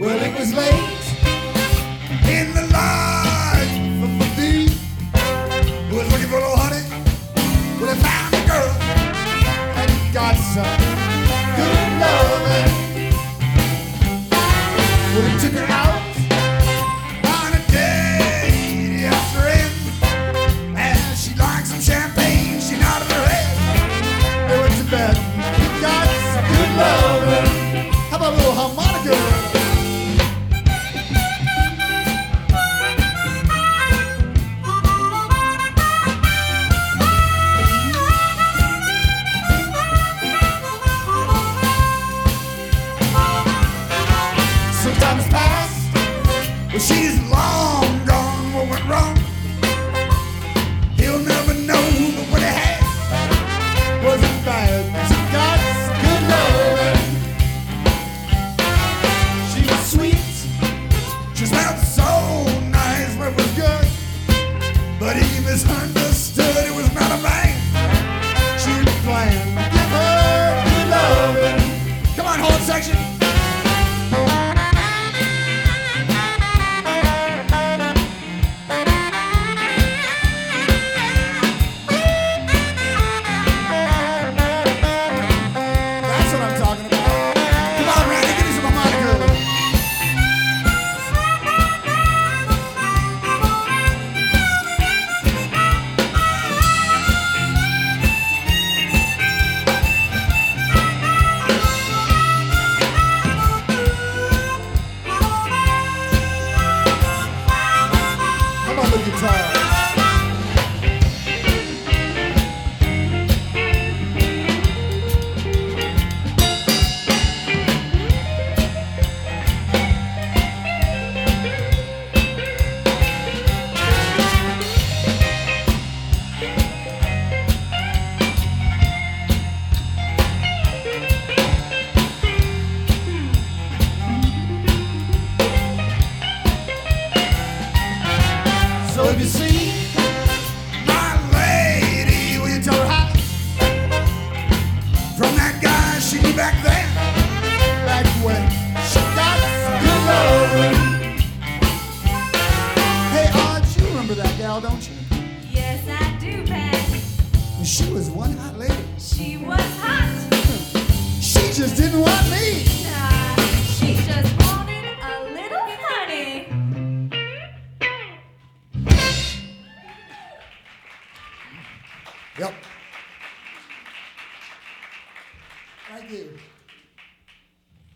Well, it was late in the life of a bee who was looking for a little honey. Well, he found a girl and got some good loving. Well, he took her out on a date after and she liked some champagne. She nodded her head. She's long gone. What went wrong? He'll never know, but what he had wasn't bad. She got good loving. She was sweet. She smelled so nice, but was good. But he misunderstood. It was not a man. She planned to give her good loving. Come on, horn section. She was one hot lady. She was hot. She just didn't want me. Yep. Thank you.